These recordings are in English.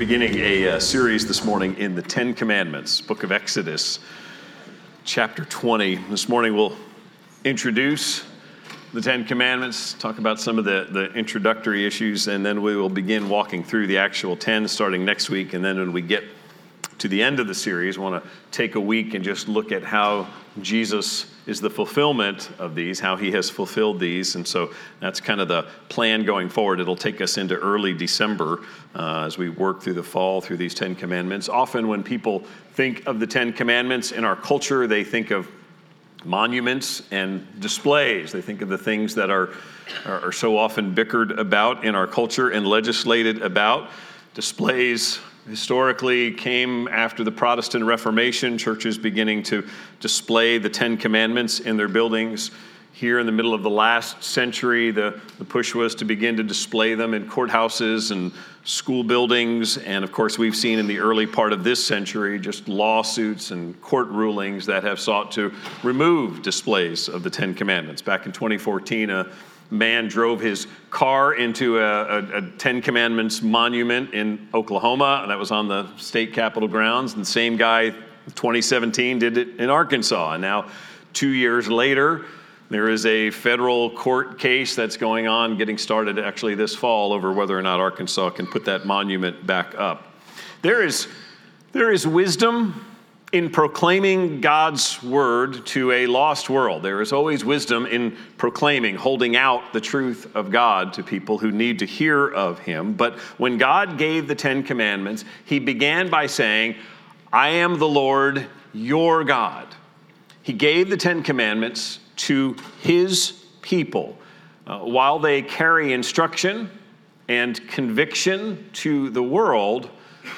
beginning a uh, series this morning in the Ten Commandments, book of Exodus, chapter 20. This morning we'll introduce the Ten Commandments, talk about some of the, the introductory issues, and then we will begin walking through the actual 10 starting next week. And then when we get to the end of the series, want to take a week and just look at how Jesus is the fulfillment of these, how he has fulfilled these. And so that's kind of the plan going forward. It'll take us into early December uh, as we work through the fall through these Ten Commandments. Often, when people think of the Ten Commandments in our culture, they think of monuments and displays. They think of the things that are, are so often bickered about in our culture and legislated about. Displays historically came after the Protestant Reformation, churches beginning to display the Ten Commandments in their buildings. Here in the middle of the last century, the, the push was to begin to display them in courthouses and school buildings. And of course, we've seen in the early part of this century just lawsuits and court rulings that have sought to remove displays of the Ten Commandments. Back in 2014, a man drove his car into a, a, a, Ten Commandments monument in Oklahoma. And that was on the state capitol grounds. And the same guy, 2017, did it in Arkansas. And now, two years later, there is a federal court case that's going on, getting started actually this fall, over whether or not Arkansas can put that monument back up. There is, there is wisdom in proclaiming God's word to a lost world. There is always wisdom in proclaiming, holding out the truth of God to people who need to hear of Him. But when God gave the Ten Commandments, He began by saying, I am the Lord your God. He gave the Ten Commandments to His people. Uh, while they carry instruction and conviction to the world,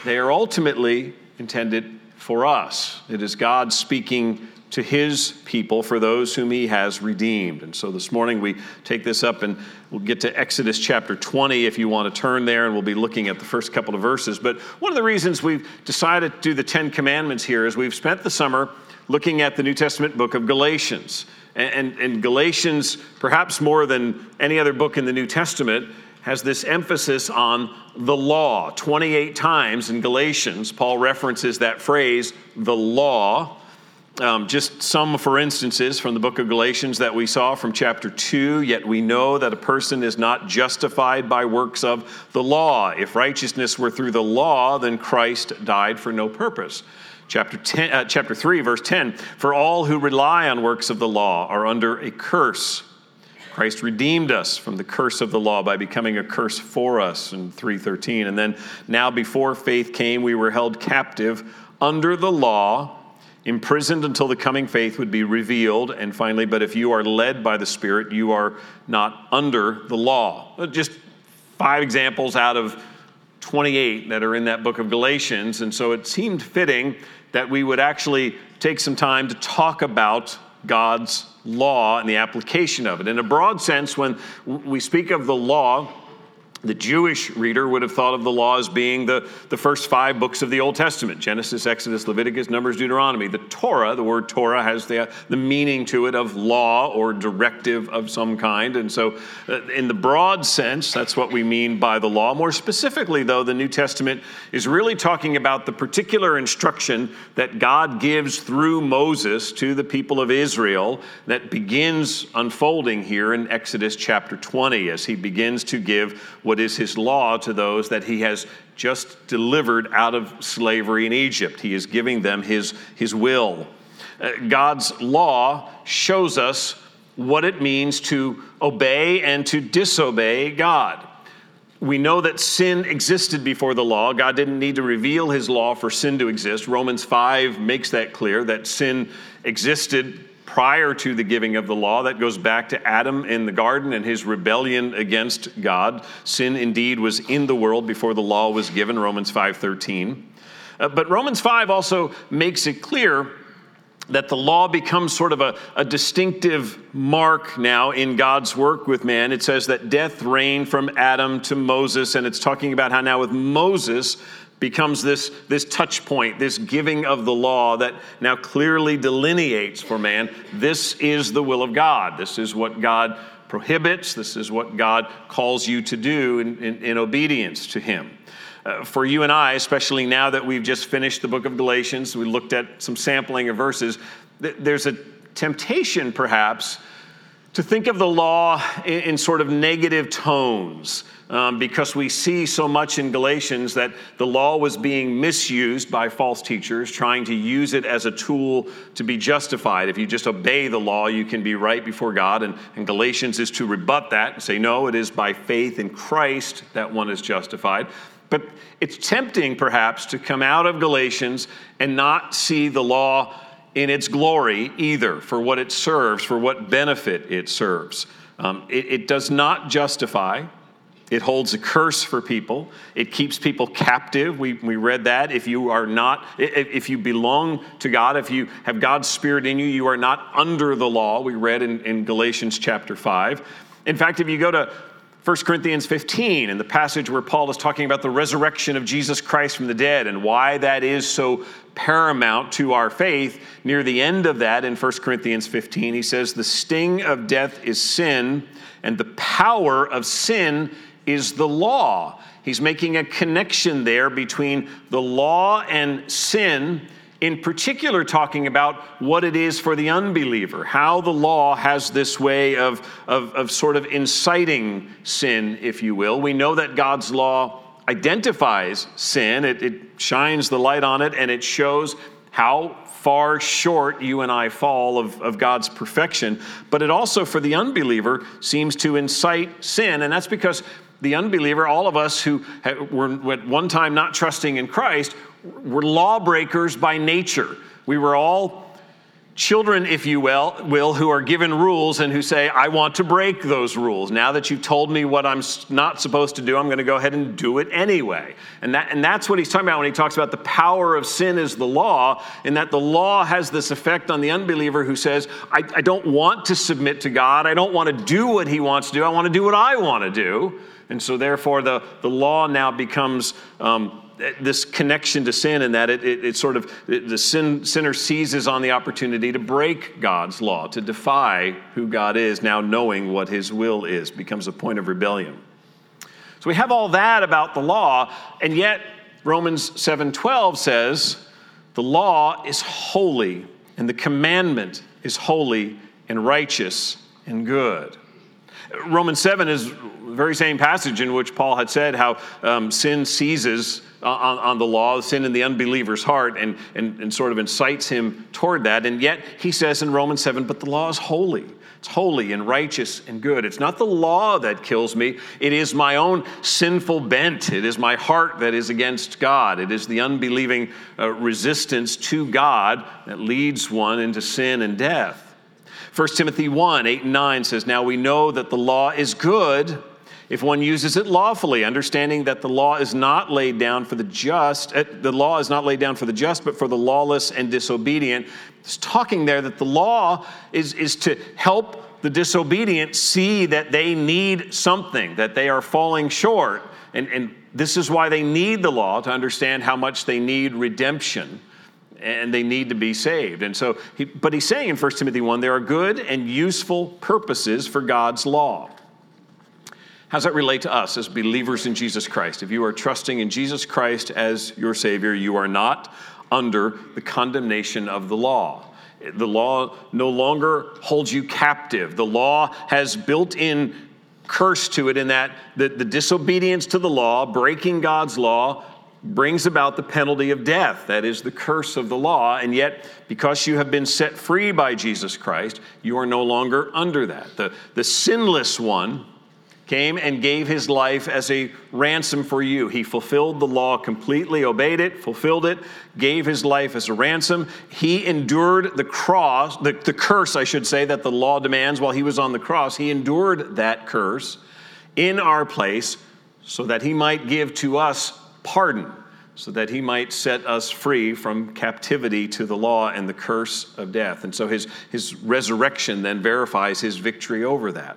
they are ultimately intended for us. It is God speaking to his people for those whom he has redeemed. And so this morning we take this up and we'll get to Exodus chapter 20 if you want to turn there, and we'll be looking at the first couple of verses. But one of the reasons we've decided to do the Ten Commandments here is we've spent the summer looking at the New Testament book of Galatians. And, and, and Galatians, perhaps more than any other book in the New Testament, has this emphasis on the law. 28 times in Galatians, Paul references that phrase, the law. Um, just some, for instances, from the book of Galatians that we saw from chapter 2. Yet we know that a person is not justified by works of the law. If righteousness were through the law, then Christ died for no purpose. Chapter, 10, uh, chapter 3, verse 10 For all who rely on works of the law are under a curse. Christ redeemed us from the curse of the law by becoming a curse for us in 313. And then now before faith came, we were held captive under the law, imprisoned until the coming faith would be revealed. And finally, but if you are led by the Spirit, you are not under the law. Uh, just five examples out of 28 that are in that book of Galatians. And so it seemed fitting that we would actually take some time to talk about God's law and the application of it. In a broad sense, when we speak of the law, the Jewish reader would have thought of the law as being the, the first five books of the Old Testament Genesis, Exodus, Leviticus, Numbers, Deuteronomy. The Torah, the word Torah, has the, the meaning to it of law or directive of some kind. And so, uh, in the broad sense, that's what we mean by the law. More specifically, though, the New Testament is really talking about the particular instruction that God gives through Moses to the people of Israel that begins unfolding here in Exodus chapter 20 as he begins to give what is his law to those that he has just delivered out of slavery in Egypt. He is giving them his, his will. Uh, God's law shows us what it means to obey and to disobey God. We know that sin existed before the law. God didn't need to reveal his law for sin to exist. Romans 5 makes that clear that sin existed prior to the giving of the law. That goes back to Adam in the garden and his rebellion against God. Sin indeed was in the world before the law was given, Romans 5:13. Uh, but Romans 5 also makes it clear that the law becomes sort of a, a, distinctive mark now in God's work with man. It says that death reigned from Adam to Moses, and it's talking about how now with Moses, becomes this, this touch point, this giving of the law that now clearly delineates for man this is the will of God. This is what God prohibits. This is what God calls you to do in, in, in obedience to Him. uh, for you and I, especially now that we've just finished the book of Galatians, we looked at some sampling of verses, th- there's a temptation perhaps to think of the law in, in sort of negative tones um, because we see so much in Galatians that the law was being misused by false teachers, trying to use it as a tool to be justified. If you just obey the law, you can be right before God. And, and Galatians is to rebut that and say, no, it is by faith in Christ that one is justified. But it's tempting, perhaps, to come out of Galatians and not see the law in its glory either, for what it serves, for what benefit it serves. Um, it, it does not justify. It holds a curse for people. It keeps people captive. We, we read that. If you are not, if you belong to God, if you have God's Spirit in you, you are not under the law. We read in, in Galatians chapter 5. In fact, if you go to 1 Corinthians 15, in the passage where Paul is talking about the resurrection of Jesus Christ from the dead and why that is so paramount to our faith, near the end of that in 1 Corinthians 15, he says, The sting of death is sin, and the power of sin is the law. He's making a connection there between the law and sin, in particular, talking about what it is for the unbeliever, how the law has this way of, of, of sort of inciting sin, if you will. We know that God's law identifies sin, it, it shines the light on it, and it shows how far short you and I fall of, of God's perfection. But it also, for the unbeliever, seems to incite sin. And that's because the unbeliever, all of us who were at one time not trusting in Christ, were lawbreakers by nature. We were all children, if you will, will, who are given rules and who say, I want to break those rules. Now that you've told me what I'm not supposed to do, I'm going to go ahead and do it anyway. And, that, and that's what he's talking about when he talks about the power of sin is the law, and that the law has this effect on the unbeliever who says, I, I don't want to submit to God. I don't want to do what he wants to do. I want to do what I want to do. And so, therefore, the, the law now becomes um, this connection to sin, and that it, it, it sort of, it, the sin, sinner seizes on the opportunity to break God's law, to defy who God is, now knowing what his will is, becomes a point of rebellion. So we have all that about the law, and yet Romans 7:12 says the law is holy and the commandment is holy and righteous and good. Romans 7 is the very same passage in which Paul had said how um, sin seizes on, on, the law, the sin in the unbeliever's heart, and, and, and sort of incites him toward that. And yet he says in Romans 7, but the law is holy. It's holy and righteous and good. It's not the law that kills me. It is my own sinful bent. It is my heart that is against God. It is the unbelieving uh, resistance to God that leads one into sin and death. 1 Timothy 1 8 and 9 says, Now we know that the law is good if one uses it lawfully, understanding that the law is not laid down for the just, uh, the law is not laid down for the just, but for the lawless and disobedient. It's talking there that the law is, is to help the disobedient see that they need something, that they are falling short. And, and this is why they need the law to understand how much they need redemption and they need to be saved. And so, he, but he's saying in 1 Timothy 1 there are good and useful purposes for God's law. How does that relate to us as believers in Jesus Christ? If you are trusting in Jesus Christ as your Savior, you are not under the condemnation of the law. The law no longer holds you captive. The law has built in curse to it in that the, the disobedience to the law, breaking God's law, brings about the penalty of death. That is the curse of the law. And yet, because you have been set free by Jesus Christ, you are no longer under that. The, the sinless one came and gave his life as a ransom for you. He fulfilled the law completely, obeyed it, fulfilled it, gave his life as a ransom. He endured the cross, the, the curse, I should say, that the law demands while he was on the cross. He endured that curse in our place so that he might give to us pardon so that he might set us free from captivity to the law and the curse of death. And so his, his resurrection then verifies his victory over that.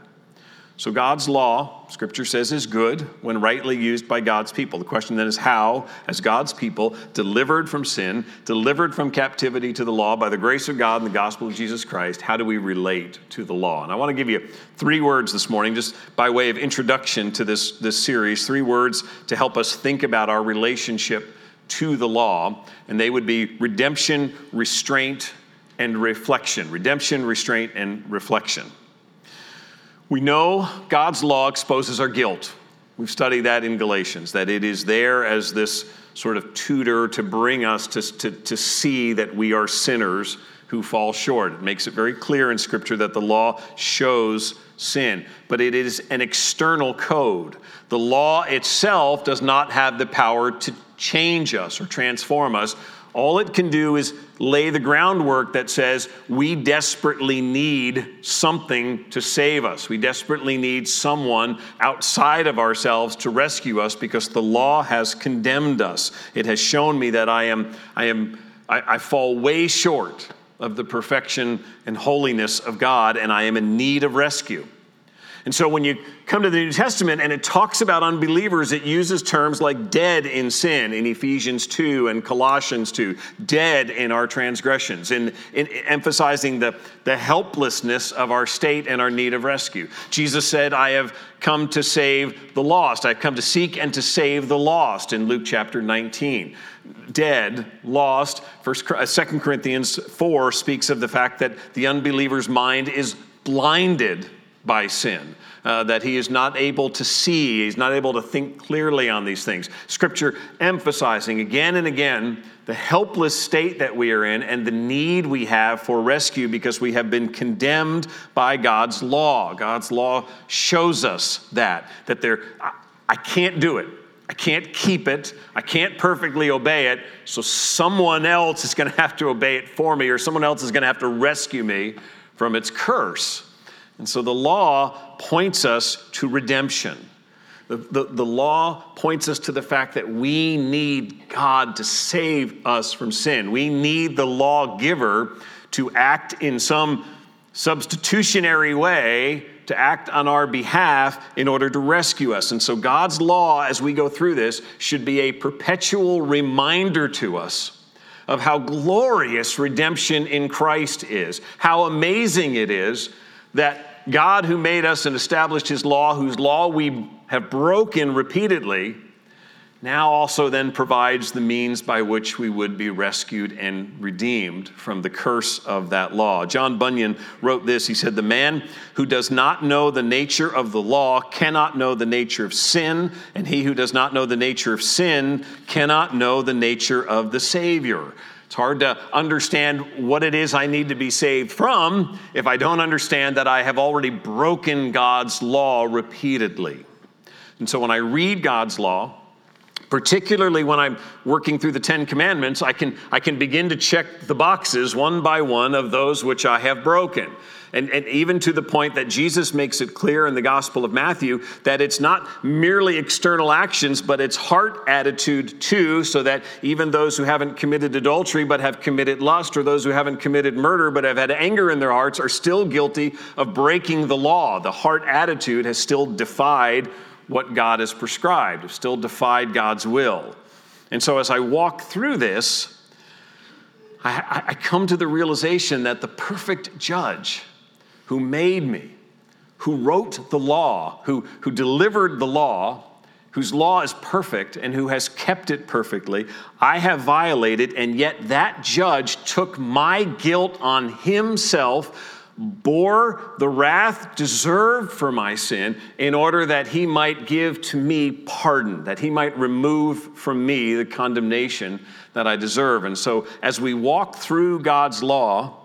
So, God's law, Scripture says, is good when rightly used by God's people. The question then is how, as God's people, delivered from sin, delivered from captivity to the law by the grace of God and the gospel of Jesus Christ, how do we relate to the law? And I want to give you three words this morning, just by way of introduction to this, this series, three words to help us think about our relationship to the law. And they would be redemption, restraint, and reflection. Redemption, restraint, and reflection. We know God's law exposes our guilt. We've studied that in Galatians, that it is there as this sort of tutor to bring us to, to, to see that we are sinners who fall short. It makes it very clear in Scripture that the law shows sin, but it is an external code. The law itself does not have the power to change us or transform us. All it can do is lay the groundwork that says we desperately need something to save us. We desperately need someone outside of ourselves to rescue us because the law has condemned us. It has shown me that I am, I am, I, I fall way short of the perfection and holiness of God, and I am in need of rescue. And so when you come to the New Testament and it talks about unbelievers, it uses terms like dead in sin in Ephesians 2 and Colossians 2, dead in our transgressions, in, in emphasizing the, the helplessness of our state and our need of rescue. Jesus said, I have come to save the lost. I've come to seek and to save the lost in Luke chapter 19 dead, lost. First, 2 uh, Corinthians 4 speaks of the fact that the unbeliever's mind is blinded by sin, uh, that he is not able to see, he's not able to think clearly on these things. Scripture emphasizing again and again the helpless state that we are in and the need we have for rescue because we have been condemned by God's law. God's law shows us that, that there, I, I can't do it. I can't keep it. I can't perfectly obey it. So someone else is going to have to obey it for me, or someone else is going to have to rescue me from its curse. And so the law points us to redemption. The, the, the, law points us to the fact that we need God to save us from sin. We need the lawgiver to act in some substitutionary way to act on our behalf in order to rescue us. And so God's law, as we go through this, should be a perpetual reminder to us of how glorious redemption in Christ is, how amazing it is that God, who made us and established his law, whose law we have broken repeatedly, now also then provides the means by which we would be rescued and redeemed from the curse of that law. John Bunyan wrote this He said, The man who does not know the nature of the law cannot know the nature of sin, and he who does not know the nature of sin cannot know the nature of the Savior. It's hard to understand what it is I need to be saved from if I don't understand that I have already broken God's law repeatedly. And so when I read God's law, particularly when I'm working through the Ten Commandments, I can, I can begin to check the boxes one by one of those which I have broken. And, and even to the point that Jesus makes it clear in the Gospel of Matthew that it's not merely external actions, but it's heart attitude too, so that even those who haven't committed adultery but have committed lust, or those who haven't committed murder but have had anger in their hearts, are still guilty of breaking the law. The heart attitude has still defied what God has prescribed, have still defied God's will. And so as I walk through this, I, come to the realization that the perfect judge, who made me, who wrote the law, who, who delivered the law, whose law is perfect and who has kept it perfectly, I have violated, and yet that judge took my guilt on himself, bore the wrath deserved for my sin, in order that he might give to me pardon, that he might remove from me the condemnation that I deserve. And so, as we walk through God's law,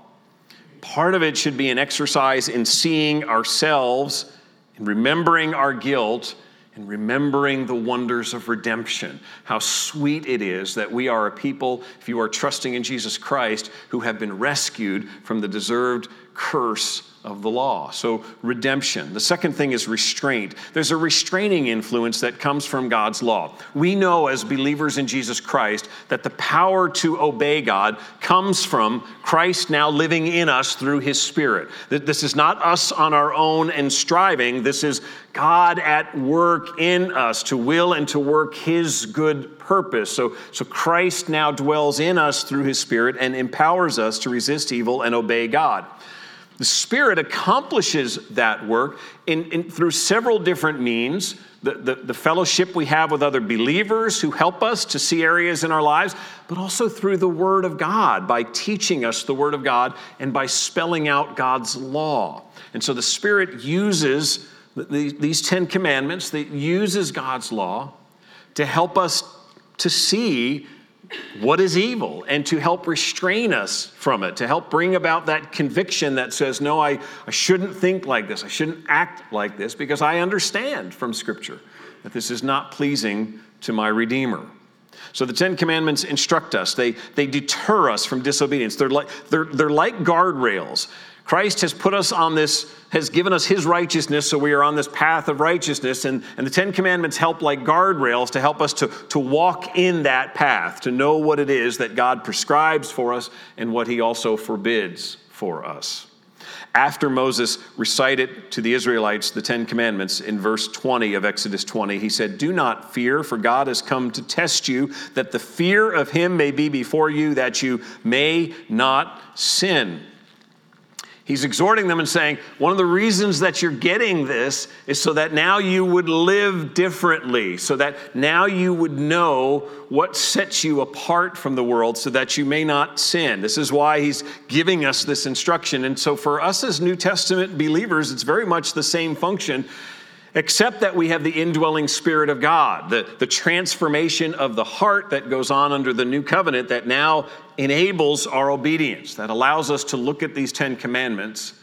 Part of it should be an exercise in seeing ourselves and remembering our guilt and remembering the wonders of redemption. How sweet it is that we are a people, if you are trusting in Jesus Christ, who have been rescued from the deserved curse of the law. So, redemption. The second thing is restraint. There's a restraining influence that comes from God's law. We know as believers in Jesus Christ that the power to obey God comes from Christ now living in us through his Spirit. That this is not us on our own and striving, this is God at work in us to will and to work his good purpose. So, so Christ now dwells in us through his Spirit and empowers us to resist evil and obey God. The Spirit accomplishes that work in, in, through several different means. The, the, the, fellowship we have with other believers who help us to see areas in our lives, but also through the Word of God, by teaching us the Word of God and by spelling out God's law. And so the Spirit uses the, these Ten Commandments, that uses God's law to help us to see what is evil and to help restrain us from it, to help bring about that conviction that says, no, I, I shouldn't think like this, I shouldn't act like this, because I understand from Scripture that this is not pleasing to my Redeemer. So the Ten Commandments instruct us, they, they deter us from disobedience. They're like, they're, they're like guardrails. Christ has put us on this, has given us his righteousness, so we are on this path of righteousness. And, and the Ten Commandments help like guardrails to help us to, to walk in that path, to know what it is that God prescribes for us and what he also forbids for us. After Moses recited to the Israelites the Ten Commandments in verse 20 of Exodus 20, he said, Do not fear, for God has come to test you, that the fear of him may be before you, that you may not sin. He's exhorting them and saying, one of the reasons that you're getting this is so that now you would live differently, so that now you would know what sets you apart from the world so that you may not sin. This is why he's giving us this instruction. And so for us as New Testament believers, it's very much the same function except that we have the indwelling Spirit of God, the, the transformation of the heart that goes on under the new covenant that now enables our obedience, that allows us to look at these Ten Commandments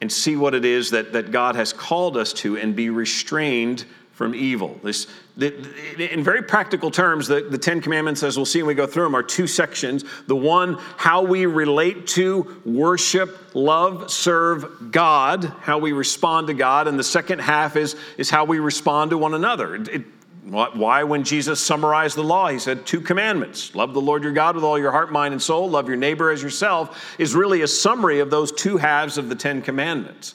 and see what it is that, that God has called us to and be restrained from evil. This, in very practical terms, the, the Ten Commandments, as we'll see when we go through them, are two sections. The one, how we relate to, worship, love, serve God, how we respond to God. And the second half is, is how we respond to one another. It, it, why, when Jesus summarized the law, he said two commandments love the Lord your God with all your heart, mind, and soul, love your neighbor as yourself, is really a summary of those two halves of the Ten Commandments.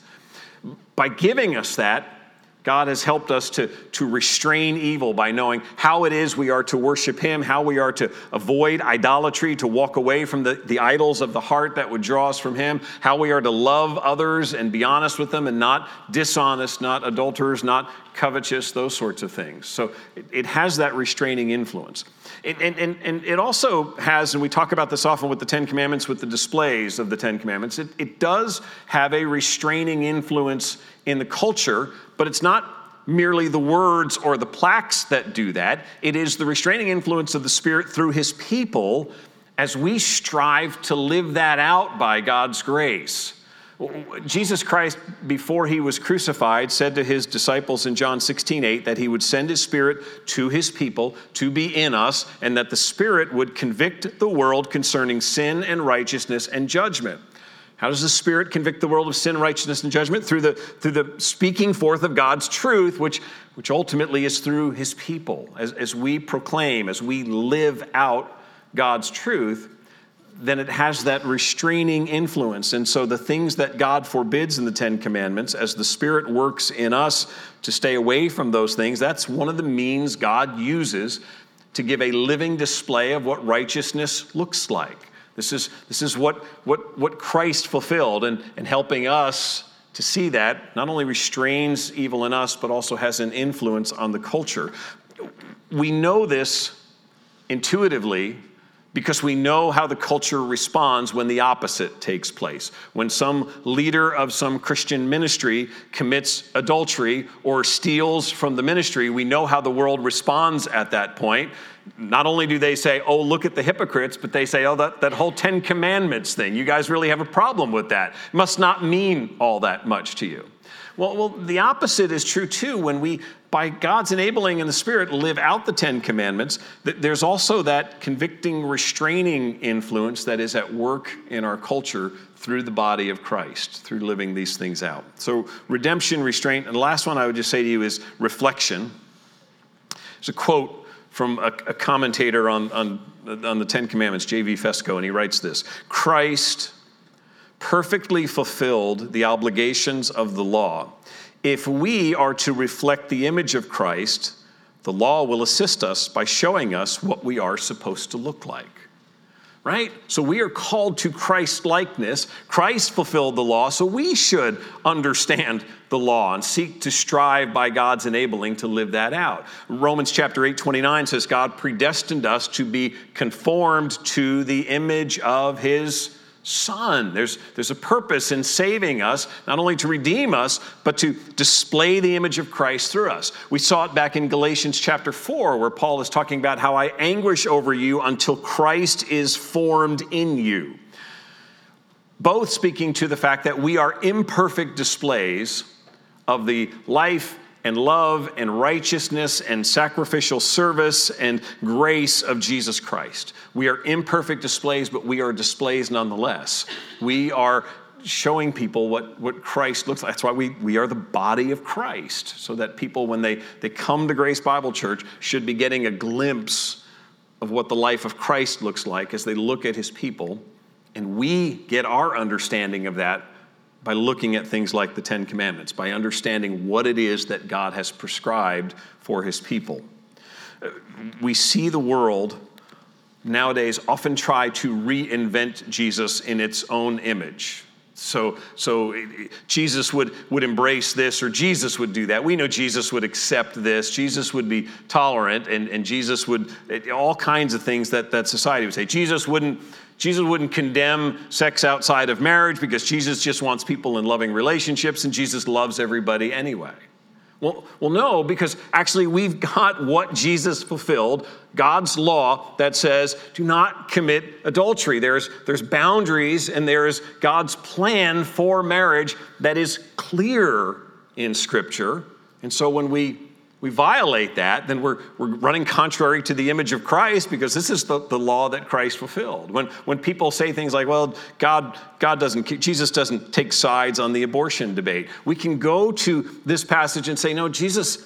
By giving us that, God has helped us to, to restrain evil by knowing how it is we are to worship Him, how we are to avoid idolatry, to walk away from the, the idols of the heart that would draw us from Him, how we are to love others and be honest with them and not dishonest, not adulterers, not covetous, those sorts of things. So it, it has that restraining influence. And, and, and it also has, and we talk about this often with the Ten Commandments, with the displays of the Ten Commandments, it, it does have a restraining influence in the culture, but it's not merely the words or the plaques that do that. It is the restraining influence of the Spirit through His people as we strive to live that out by God's grace. Jesus Christ, before he was crucified, said to his disciples in John 16, 8, that he would send his Spirit to his people to be in us, and that the Spirit would convict the world concerning sin and righteousness and judgment. How does the Spirit convict the world of sin, righteousness, and judgment? Through the, through the speaking forth of God's truth, which, which ultimately is through His people. As, as we proclaim, as we live out God's truth, then it has that restraining influence. And so the things that God forbids in the Ten Commandments, as the Spirit works in us to stay away from those things, that's one of the means God uses to give a living display of what righteousness looks like. This is, this is what, what, what Christ fulfilled, and, and helping us to see that not only restrains evil in us, but also has an influence on the culture. We know this intuitively because we know how the culture responds when the opposite takes place. When some leader of some Christian ministry commits adultery or steals from the ministry, we know how the world responds at that point. Not only do they say, oh, look at the hypocrites, but they say, oh, that, that whole Ten Commandments thing, you guys really have a problem with that. It must not mean all that much to you. Well, well, the opposite is true too. When we, by God's enabling in the Spirit, live out the Ten Commandments, there's also that convicting, restraining influence that is at work in our culture through the body of Christ, through living these things out. So, redemption, restraint, and the last one I would just say to you is reflection. There's a quote from a, a commentator on, on, on the Ten Commandments, J.V. Fesko, and he writes this Christ perfectly fulfilled the obligations of the law. If we are to reflect the image of Christ, the law will assist us by showing us what we are supposed to look like. Right? So we are called to Christ likeness. Christ fulfilled the law, so we should understand the law and seek to strive by God's enabling to live that out. Romans chapter 8, 29 says, God predestined us to be conformed to the image of his Son. There's, there's a purpose in saving us, not only to redeem us, but to display the image of Christ through us. We saw it back in Galatians chapter 4, where Paul is talking about how I anguish over you until Christ is formed in you. Both speaking to the fact that we are imperfect displays of the life and love and righteousness and sacrificial service and grace of Jesus Christ. We are imperfect displays, but we are displays nonetheless. We are showing people what, what Christ looks like. That's why we, we are the body of Christ, so that people, when they, they come to Grace Bible Church, should be getting a glimpse of what the life of Christ looks like as they look at his people. And we get our understanding of that by looking at things like the Ten Commandments, by understanding what it is that God has prescribed for his people. We see the world nowadays often try to reinvent Jesus in its own image. So, so Jesus would, would embrace this or Jesus would do that. We know Jesus would accept this. Jesus would be tolerant and, and Jesus would, all kinds of things that, that society would say. Jesus wouldn't, Jesus wouldn't condemn sex outside of marriage because Jesus just wants people in loving relationships and Jesus loves everybody anyway. Well, well, no, because actually we've got what Jesus fulfilled God's law that says do not commit adultery. There's, there's boundaries and there's God's plan for marriage that is clear in Scripture. And so when we we violate that, then we're, we're running contrary to the image of Christ because this is the, the law that Christ fulfilled. When, when people say things like, well, God, God doesn't, Jesus doesn't take sides on the abortion debate, we can go to this passage and say, no, Jesus,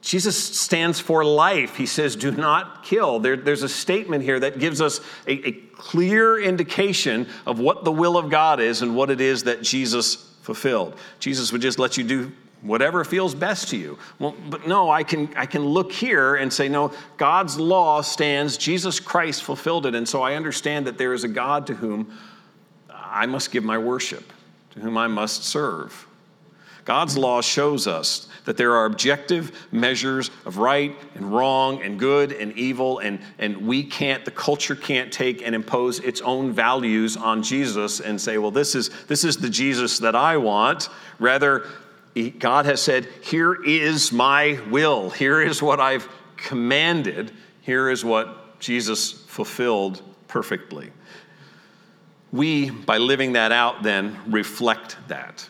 Jesus stands for life. He says, do not kill. There, there's a statement here that gives us a, a clear indication of what the will of God is and what it is that Jesus fulfilled. Jesus would just let you do whatever feels best to you. Well, but no, I can, I can look here and say, no, God's law stands. Jesus Christ fulfilled it. And so I understand that there is a God to whom I must give my worship, to whom I must serve. God's law shows us that there are objective measures of right and wrong and good and evil, and, and we can't, the culture can't take and impose its own values on Jesus and say, well, this is, this is the Jesus that I want. Rather, God has said, Here is my will. Here is what I've commanded. Here is what Jesus fulfilled perfectly. We, by living that out, then reflect that.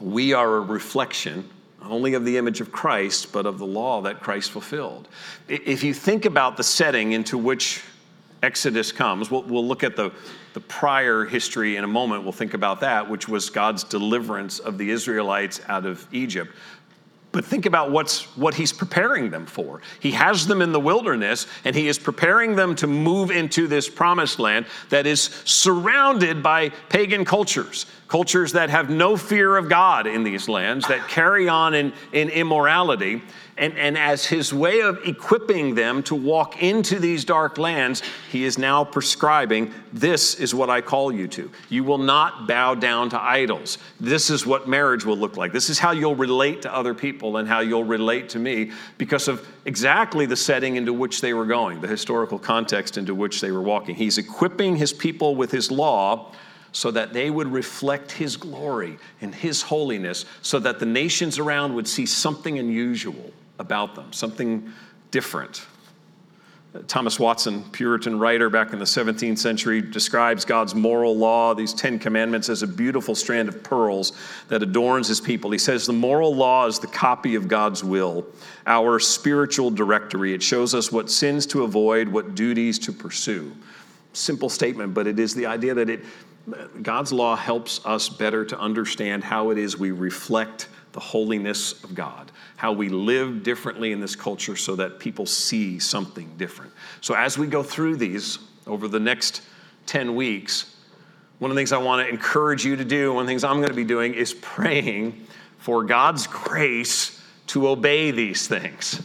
We are a reflection not only of the image of Christ, but of the law that Christ fulfilled. If you think about the setting into which Exodus comes, we'll, we'll look at the, the prior history in a moment. We'll think about that, which was God's deliverance of the Israelites out of Egypt. But think about what's, what he's preparing them for. He has them in the wilderness, and he is preparing them to move into this promised land that is surrounded by pagan cultures, cultures that have no fear of God in these lands, that carry on in, in immorality. And, and as his way of equipping them to walk into these dark lands, he is now prescribing this is what I call you to. You will not bow down to idols. This is what marriage will look like. This is how you'll relate to other people and how you'll relate to me because of exactly the setting into which they were going, the historical context into which they were walking. He's equipping his people with his law so that they would reflect his glory and his holiness, so that the nations around would see something unusual about them, something different. Thomas Watson, Puritan writer back in the 17th century, describes God's moral law, these Ten Commandments, as a beautiful strand of pearls that adorns his people. He says the moral law is the copy of God's will, our spiritual directory. It shows us what sins to avoid, what duties to pursue. Simple statement, but it is the idea that it, God's law helps us better to understand how it is we reflect the holiness of God, how we live differently in this culture so that people see something different. So, as we go through these over the next 10 weeks, one of the things I want to encourage you to do, one of the things I'm going to be doing is praying for God's grace to obey these things.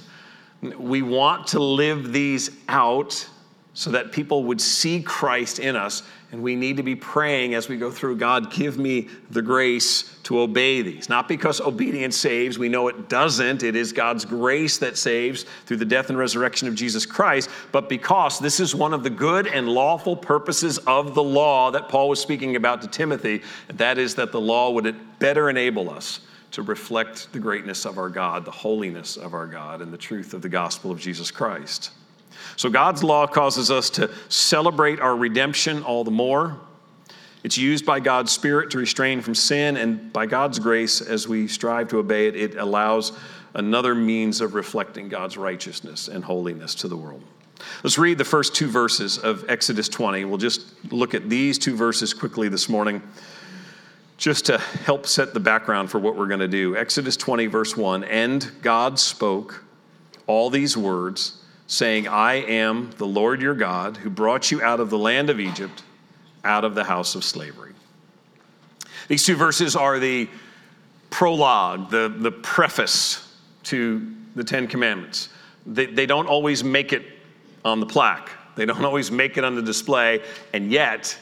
We want to live these out so that people would see Christ in us and we need to be praying as we go through God, give me the grace to obey these. Not because obedience saves, we know it doesn't. It is God's grace that saves through the death and resurrection of Jesus Christ, but because this is one of the good and lawful purposes of the law that Paul was speaking about to Timothy. That is that the law would better enable us to reflect the greatness of our God, the holiness of our God, and the truth of the gospel of Jesus Christ. So God's law causes us to celebrate our redemption all the more. It's used by God's Spirit to restrain from sin, and by God's grace, as we strive to obey it, it allows another means of reflecting God's righteousness and holiness to the world. Let's read the first two verses of Exodus 20. We'll just look at these two verses quickly this morning, just to help set the background for what we're going to do. Exodus 20, verse 1 And God spoke all these words saying, I am the Lord your God who brought you out of the land of Egypt, out of the house of slavery. These two verses are the prologue, the, the preface to the Ten Commandments. They, they don't always make it on the plaque, they don't always make it on the display, and yet,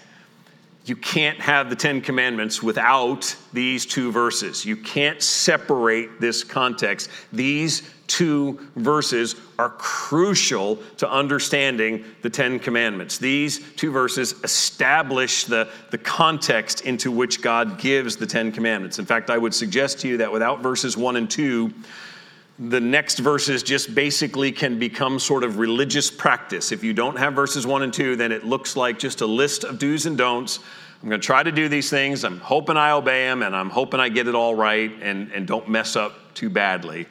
you can't have the Ten Commandments without these two verses. You can't separate this context. These two verses are crucial to understanding the Ten Commandments. These two verses establish the, the context into which God gives the Ten Commandments. In fact, I would suggest to you that without verses one and two, the next verses just basically can become sort of religious practice. If you don't have verses one and two, then it looks like just a list of do's and don'ts. I'm going to try to do these things. I'm hoping I obey them, and I'm hoping I get it all right and, and don't mess up too badly.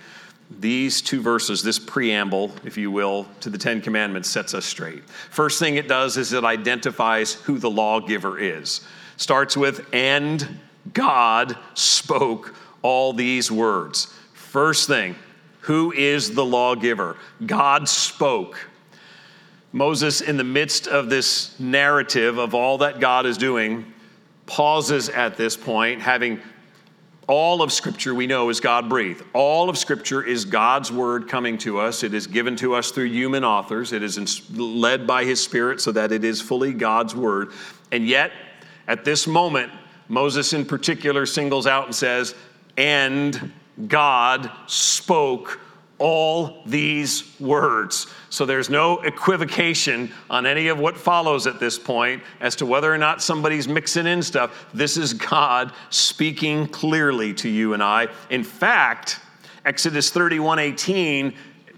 These two verses, this preamble, if you will, to the Ten Commandments sets us straight. First thing it does is it identifies who the lawgiver is. Starts with, and God spoke all these words. First thing, who is the lawgiver? God spoke. Moses, in the midst of this narrative of all that God is doing, pauses at this point, having all of Scripture we know is God breathed. All of Scripture is God's Word coming to us. It is given to us through human authors. It is led by His Spirit so that it is fully God's Word. And yet, at this moment, Moses in particular singles out and says, And God spoke all these words. So there's no equivocation on any of what follows at this point as to whether or not somebody's mixing in stuff. This is God speaking clearly to you and I. In fact, Exodus 31 18,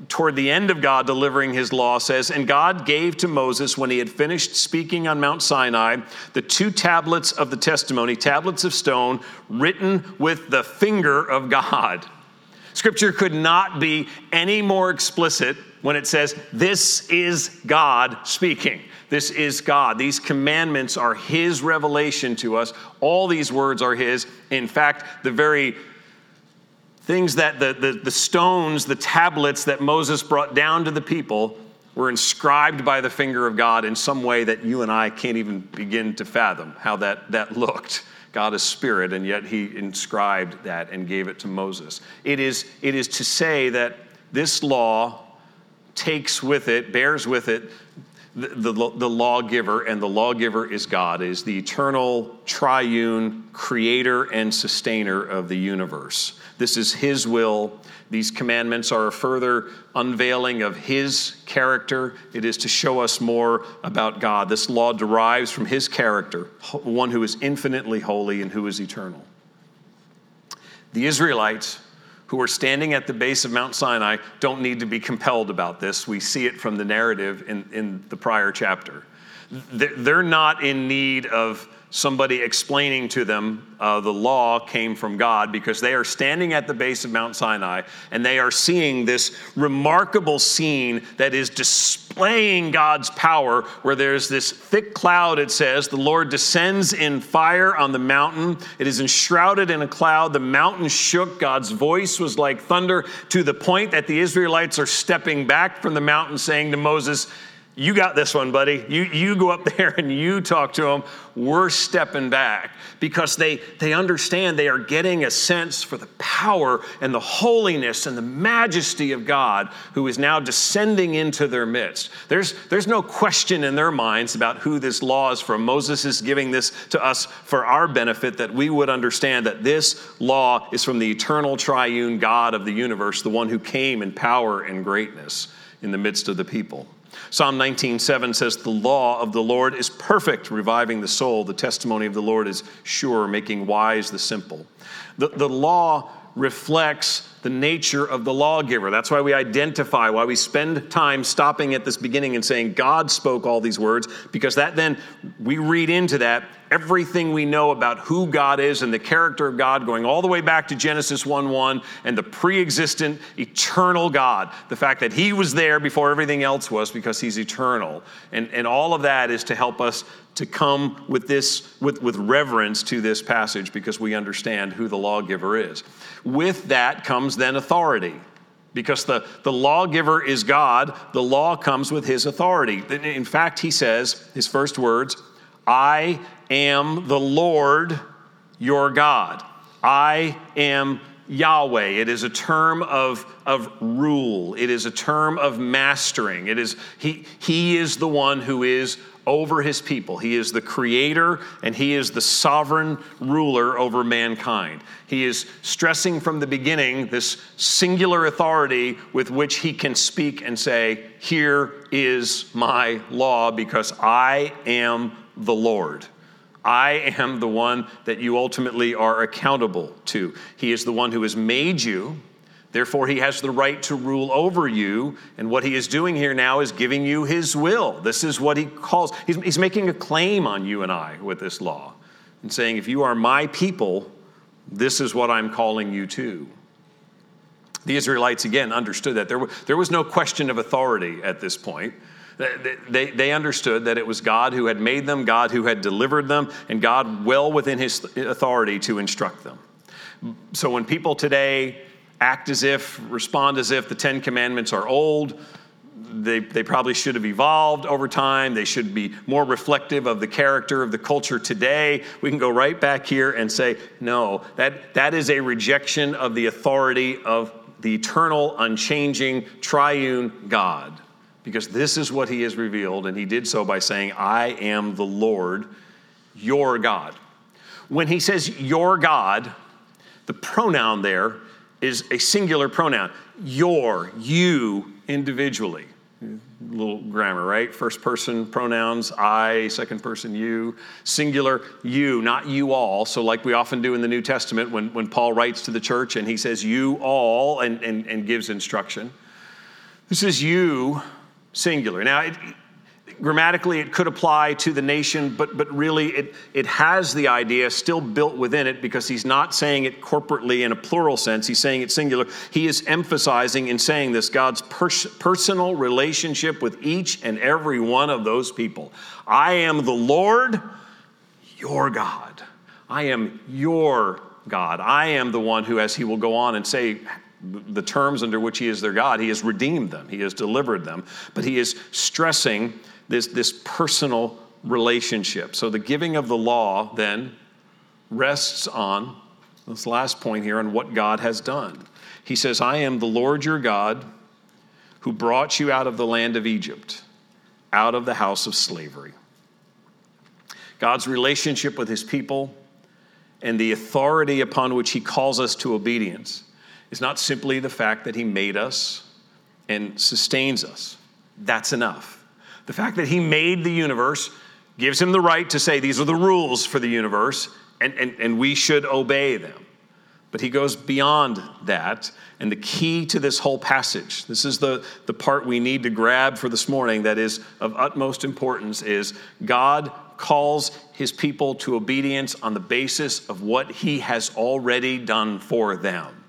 toward the end of God delivering his law, says, And God gave to Moses, when he had finished speaking on Mount Sinai, the two tablets of the testimony, tablets of stone, written with the finger of God. Scripture could not be any more explicit when it says, This is God speaking. This is God. These commandments are His revelation to us. All these words are His. In fact, the very things that the, the, the stones, the tablets that Moses brought down to the people were inscribed by the finger of God in some way that you and I can't even begin to fathom how that, that looked. God is spirit, and yet he inscribed that and gave it to Moses. It is, it is to say that this law takes with it, bears with it, the, the, the lawgiver, and the lawgiver is God, is the eternal, triune creator and sustainer of the universe. This is his will these commandments are a further unveiling of His character. It is to show us more about God. This law derives from His character, one who is infinitely holy and who is eternal. The Israelites who are standing at the base of Mount Sinai don't need to be compelled about this. We see it from the narrative in, in the prior chapter. They're not in need of somebody explaining to them uh, the law came from God because they are standing at the base of Mount Sinai and they are seeing this remarkable scene that is displaying God's power, where there's this thick cloud, it says, the Lord descends in fire on the mountain. It is enshrouded in a cloud. The mountain shook. God's voice was like thunder to the point that the Israelites are stepping back from the mountain, saying to Moses, you got this one, buddy. You, you go up there and you talk to them. We're stepping back because they, they understand they are getting a sense for the power and the holiness and the majesty of God who is now descending into their midst. There's, there's no question in their minds about who this law is from. Moses is giving this to us for our benefit that we would understand that this law is from the eternal triune God of the universe, the one who came in power and greatness in the midst of the people. Psalm 19:7 says, "The law of the Lord is perfect, reviving the soul. The testimony of the Lord is sure, making wise the simple." The, the law reflects the nature of the lawgiver. That's why we identify, why we spend time stopping at this beginning and saying, God spoke all these words, because that then we read into that everything we know about who God is and the character of God, going all the way back to Genesis 1 1 and the pre existent eternal God. The fact that He was there before everything else was because He's eternal. And, and all of that is to help us to come with this with, with reverence to this passage because we understand who the lawgiver is. With that comes then authority. Because the, the lawgiver is God, the law comes with his authority. In fact, he says, his first words, I am the Lord your God. I am Yahweh. It is a term of, of rule. It is a term of mastering. It is he, he is the one who is over his people. He is the creator and he is the sovereign ruler over mankind. He is stressing from the beginning this singular authority with which he can speak and say, Here is my law because I am the Lord. I am the one that you ultimately are accountable to. He is the one who has made you. Therefore, he has the right to rule over you. And what he is doing here now is giving you his will. This is what he calls, he's, he's making a claim on you and I with this law and saying, if you are my people, this is what I'm calling you to. The Israelites, again, understood that. There, there was no question of authority at this point. They, they understood that it was God who had made them, God who had delivered them, and God well within his authority to instruct them. So when people today act as if, respond as if the Ten Commandments are old. They, they probably should have evolved over time. They should be more reflective of the character of the culture today. We can go right back here and say, no, that, that is a rejection of the authority of the eternal, unchanging, triune God. Because this is what he has revealed, and he did so by saying, I am the Lord, your God. When he says your God, the pronoun there is a singular pronoun. Your, you individually. Little grammar, right? First person pronouns, I, second person you, singular you, not you all. So, like we often do in the New Testament when, when Paul writes to the church and he says you all and, and, and gives instruction. This is you, singular. Now, it, grammatically it could apply to the nation, but, but really it, it has the idea still built within it because he's not saying it corporately in a plural sense, he's saying it singular. He is emphasizing in saying this God's pers- personal relationship with each and every one of those people. I am the Lord, your God. I am your God. I am the one who, as he will go on and say, the terms under which he is their God, he has redeemed them, he has delivered them, but he is stressing this, this personal relationship. So the giving of the law then rests on this last point here on what God has done. He says, I am the Lord your God who brought you out of the land of Egypt, out of the house of slavery. God's relationship with his people and the authority upon which he calls us to obedience is not simply the fact that he made us and sustains us. That's enough. The fact that he made the universe gives him the right to say these are the rules for the universe and, and, and we should obey them. But he goes beyond that. And the key to this whole passage, this is the, the part we need to grab for this morning that is of utmost importance, is God calls his people to obedience on the basis of what he has already done for them.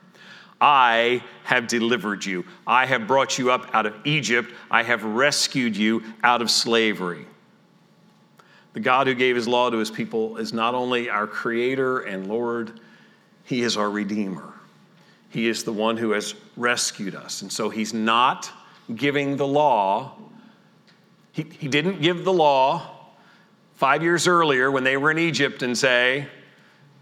I have delivered you. I have brought you up out of Egypt. I have rescued you out of slavery. The God who gave his law to his people is not only our creator and Lord, he is our redeemer. He is the one who has rescued us. And so he's not giving the law. He, he didn't give the law five years earlier when they were in Egypt and say,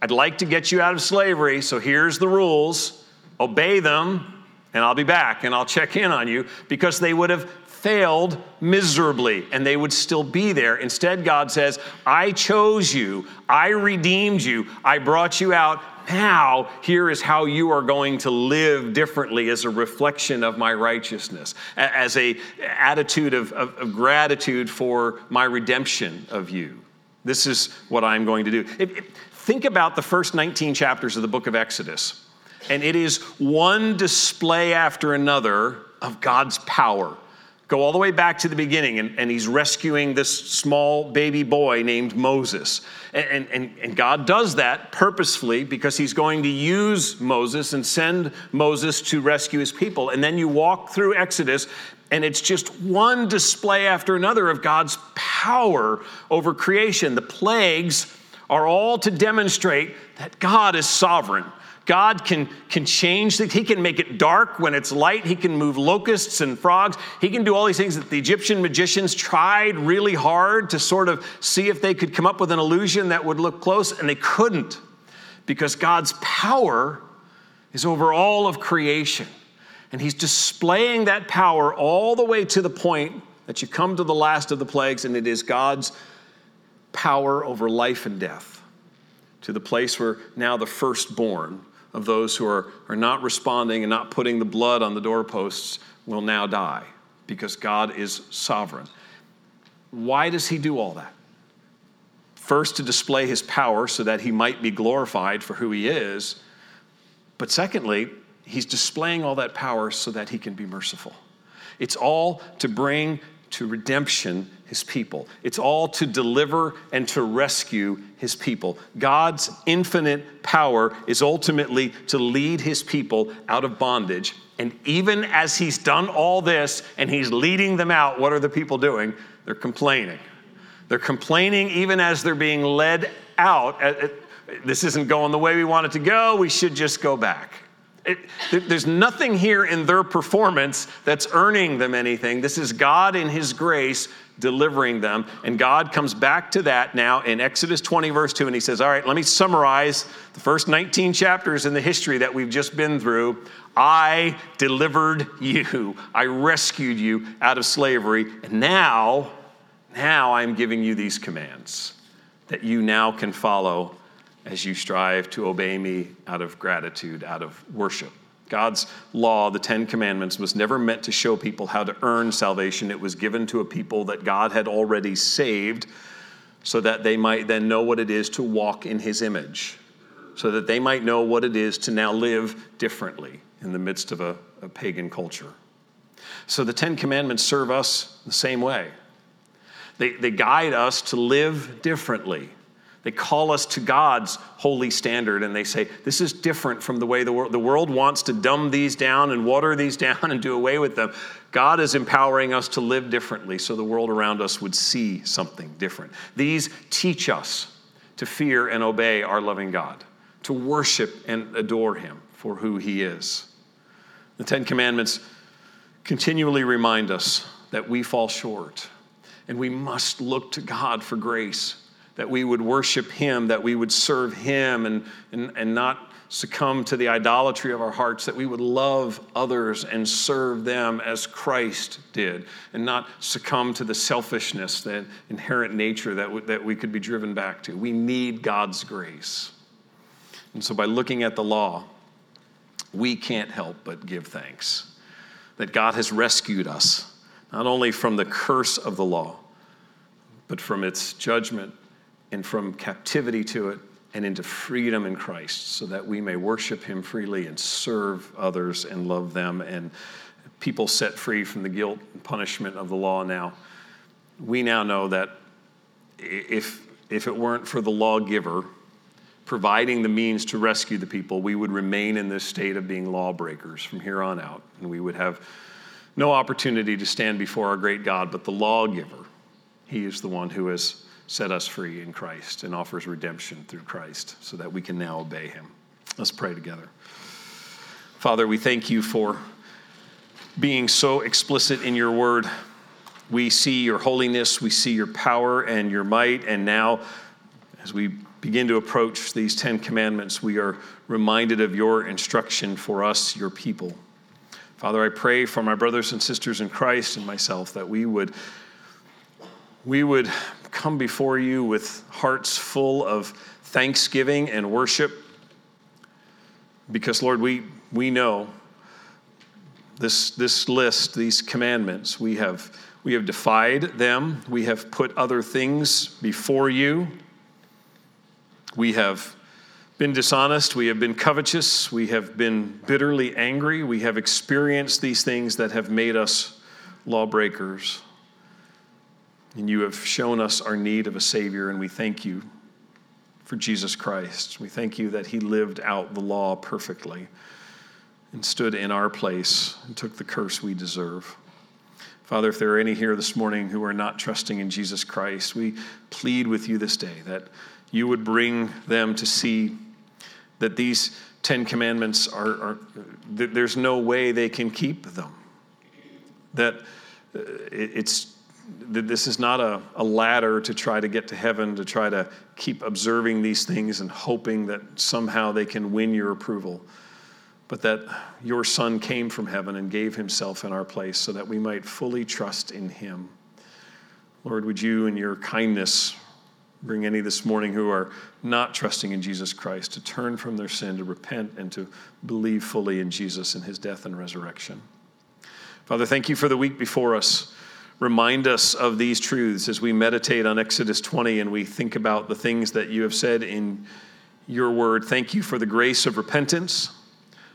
I'd like to get you out of slavery, so here's the rules obey them, and I'll be back and I'll check in on you because they would have failed miserably and they would still be there. Instead, God says, I chose you, I redeemed you, I brought you out. Now, here is how you are going to live differently as a reflection of my righteousness, as a attitude of, of, of gratitude for my redemption of you. This is what I'm going to do. Think about the first 19 chapters of the book of Exodus and it is one display after another of God's power. Go all the way back to the beginning, and, and he's rescuing this small baby boy named Moses. And, and, and God does that purposefully because he's going to use Moses and send Moses to rescue his people. And then you walk through Exodus, and it's just one display after another of God's power over creation. The plagues are all to demonstrate that God is sovereign God can, can change things. He can make it dark when it's light. He can move locusts and frogs. He can do all these things that the Egyptian magicians tried really hard to sort of see if they could come up with an illusion that would look close, and they couldn't because God's power is over all of creation. And He's displaying that power all the way to the point that you come to the last of the plagues, and it is God's power over life and death to the place where now the firstborn of those who are, are not responding and not putting the blood on the doorposts will now die because God is sovereign. Why does he do all that? First, to display his power so that he might be glorified for who he is. But secondly, he's displaying all that power so that he can be merciful. It's all to bring to redemption his people. It's all to deliver and to rescue his people. God's infinite power is ultimately to lead his people out of bondage. And even as he's done all this and he's leading them out, what are the people doing? They're complaining. They're complaining even as they're being led out. Uh, uh, this isn't going the way we want it to go. We should just go back. It, there's nothing here in their performance that's earning them anything. This is God in His grace delivering them. And God comes back to that now in Exodus 20, verse 2, and He says, All right, let me summarize the first 19 chapters in the history that we've just been through. I delivered you, I rescued you out of slavery, and now, now I'm giving you these commands that you now can follow as you strive to obey me out of gratitude, out of worship. God's law, the Ten Commandments, was never meant to show people how to earn salvation. It was given to a people that God had already saved so that they might then know what it is to walk in His image, so that they might know what it is to now live differently in the midst of a, a pagan culture. So the Ten Commandments serve us the same way. They, they guide us to live differently they call us to God's holy standard and they say, This is different from the way the world, the world wants to dumb these down and water these down and do away with them. God is empowering us to live differently so the world around us would see something different. These teach us to fear and obey our loving God, to worship and adore Him for who He is. The Ten Commandments continually remind us that we fall short and we must look to God for grace that we would worship Him, that we would serve Him and, and, and not succumb to the idolatry of our hearts, that we would love others and serve them as Christ did, and not succumb to the selfishness, the inherent nature that, w- that we could be driven back to. We need God's grace. And so, by looking at the law, we can't help but give thanks that God has rescued us, not only from the curse of the law, but from its judgment and from captivity to it and into freedom in Christ so that we may worship Him freely and serve others and love them and people set free from the guilt and punishment of the law now. We now know that if, if it weren't for the lawgiver providing the means to rescue the people, we would remain in this state of being lawbreakers from here on out. And we would have no opportunity to stand before our great God, but the lawgiver, He is the one who has set us free in Christ and offers redemption through Christ so that we can now obey Him. Let's pray together. Father, we thank you for being so explicit in your word. We see your holiness, we see your power and your might, and now as we begin to approach these Ten Commandments, we are reminded of your instruction for us, your people. Father, I pray for my brothers and sisters in Christ and myself that we would, we would come before you with hearts full of thanksgiving and worship. Because, Lord, we, we know this, this list, these commandments, we have, we have defied them. We have put other things before you. We have been dishonest. We have been covetous. We have been bitterly angry. We have experienced these things that have made us lawbreakers. And you have shown us our need of a Savior, and we thank you for Jesus Christ. We thank you that He lived out the law perfectly and stood in our place and took the curse we deserve. Father, if there are any here this morning who are not trusting in Jesus Christ, we plead with you this day that you would bring them to see that these Ten Commandments are, are there's no way they can keep them. That uh, it's this is not a, a ladder to try to get to heaven, to try to keep observing these things and hoping that somehow they can win your approval, but that your Son came from heaven and gave himself in our place so that we might fully trust in him. Lord, would you, in your kindness, bring any this morning who are not trusting in Jesus Christ to turn from their sin, to repent, and to believe fully in Jesus and his death and resurrection. Father, thank you for the week before us. Remind us of these truths as we meditate on Exodus 20 and we think about the things that you have said in your word. Thank you for the grace of repentance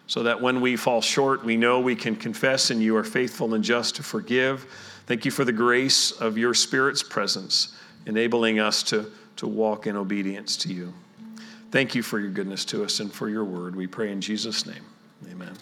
so that when we fall short, we know we can confess and you are faithful and just to forgive. Thank you for the grace of your Spirit's presence, enabling us to, to walk in obedience to you. Thank you for your goodness to us and for your word. We pray in Jesus' name. Amen.